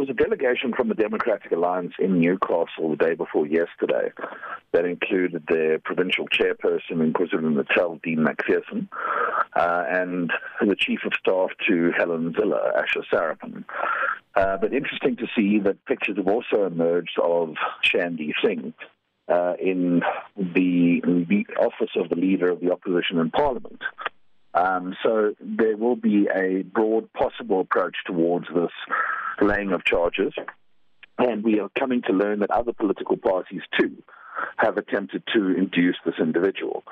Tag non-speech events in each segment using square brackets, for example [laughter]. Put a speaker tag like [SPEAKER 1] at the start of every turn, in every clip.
[SPEAKER 1] was a delegation from the Democratic Alliance in Newcastle the day before yesterday that included their provincial chairperson in KwaZulu-Natal, Dean Macpherson, uh, and the chief of staff to Helen Zille, Asher Sarapan. Uh, but interesting to see that pictures have also emerged of Shandy Singh uh, in the, the office of the leader of the opposition in Parliament. Um, so there will be a broad possible approach towards this laying of charges. And we are coming to learn that other political parties too have attempted to induce this individual.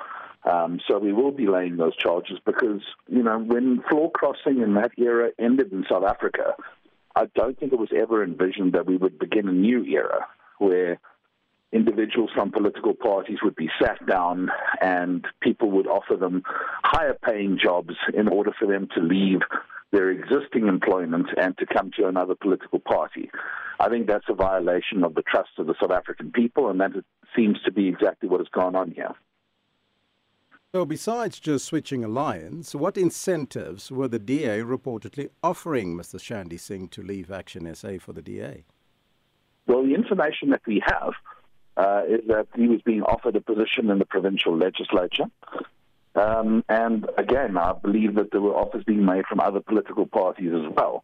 [SPEAKER 1] Um, so we will be laying those charges because, you know, when floor crossing in that era ended in South Africa, I don't think it was ever envisioned that we would begin a new era where individuals from political parties would be sat down and people would offer them higher paying jobs in order for them to leave their existing employment and to come to another political party. I think that's a violation of the trust of the South African people, and that seems to be exactly what has gone on here.
[SPEAKER 2] So, besides just switching alliance, what incentives were the DA reportedly offering Mr. Shandy Singh to leave Action SA for the DA?
[SPEAKER 1] Well, the information that we have uh, is that he was being offered a position in the provincial legislature. Um, and again, I believe that there were offers being made from other political parties as well,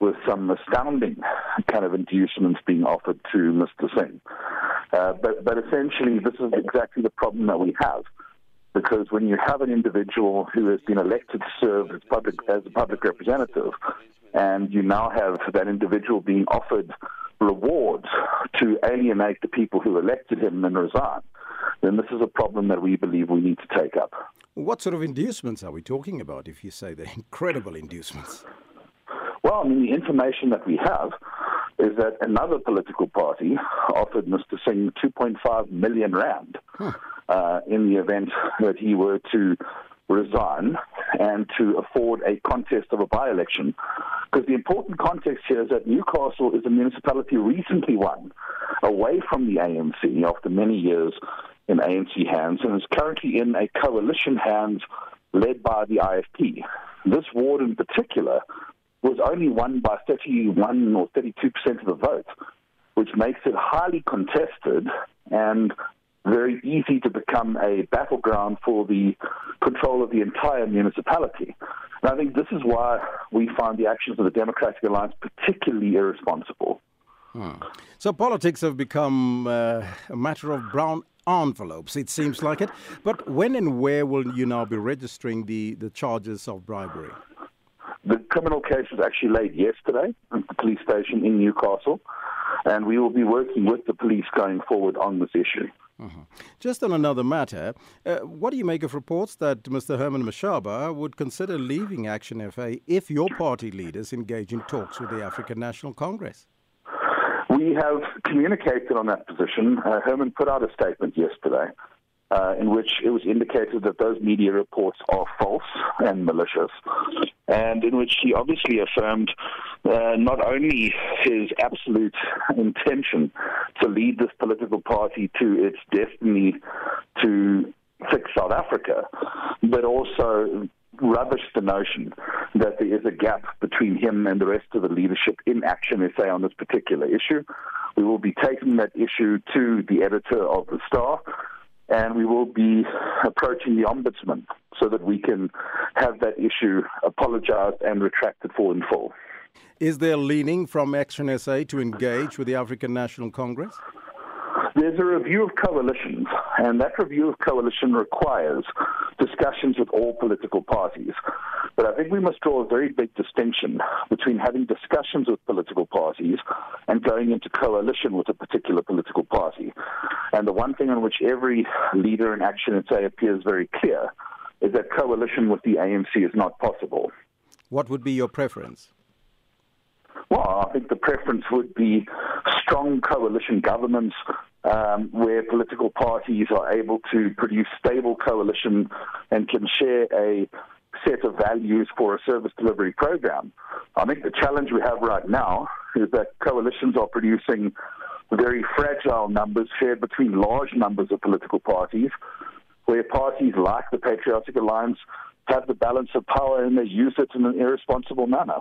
[SPEAKER 1] with some astounding kind of inducements being offered to Mr. Singh. Uh, but, but essentially, this is exactly the problem that we have. Because when you have an individual who has been elected to serve as, public, as a public representative, and you now have that individual being offered rewards to alienate the people who elected him and resign, then this is a problem that we believe we need to take up.
[SPEAKER 2] What sort of inducements are we talking about if you say they're [laughs] incredible inducements?
[SPEAKER 1] Well, I mean, the information that we have is that another political party offered Mr. Singh 2.5 million rand huh. uh, in the event that he were to resign and to afford a contest of a by election. Because the important context here is that Newcastle is a municipality recently won away from the ANC after many years in ANC hands and is currently in a coalition hands led by the IFP. This ward in particular was only won by 31 or 32 percent of the vote, which makes it highly contested and very easy to become a battleground for the control of the entire municipality. And I think this is why we find the actions of the Democratic Alliance particularly irresponsible.
[SPEAKER 2] Hmm. So politics have become uh, a matter of brown envelopes, it seems like it. But when and where will you now be registering the, the charges of bribery?
[SPEAKER 1] The criminal case was actually laid yesterday at the police station in Newcastle, and we will be working with the police going forward on this issue.
[SPEAKER 2] Uh-huh. Just on another matter, uh, what do you make of reports that Mr. Herman Mashaba would consider leaving Action SA if your party leaders engage in talks with the African National Congress?
[SPEAKER 1] We have communicated on that position. Uh, Herman put out a statement yesterday uh, in which it was indicated that those media reports are false and malicious, and in which he obviously affirmed uh, not only his absolute intention to lead this political party to its destiny to fix South Africa, but also rubbish the notion that there is a gap between him and the rest of the leadership in Action SA on this particular issue. We will be taking that issue to the editor of the Star and we will be approaching the ombudsman so that we can have that issue apologized and retracted for in full.
[SPEAKER 2] Is there leaning from Action SA to engage with the African National Congress?
[SPEAKER 1] There's a review of coalitions, and that review of coalition requires discussions with all political parties. But I think we must draw a very big distinction between having discussions with political parties and going into coalition with a particular political party. And the one thing on which every leader in Action SA appears very clear is that coalition with the ANC is not possible.
[SPEAKER 2] What would be your preference?
[SPEAKER 1] Well, I think the preference would be strong coalition governments um, where political parties are able to produce stable coalition and can share a set of values for a service delivery program. I think the challenge we have right now is that coalitions are producing very fragile numbers shared between large numbers of political parties, where parties like the Patriotic Alliance have the balance of power and they use it in an irresponsible manner.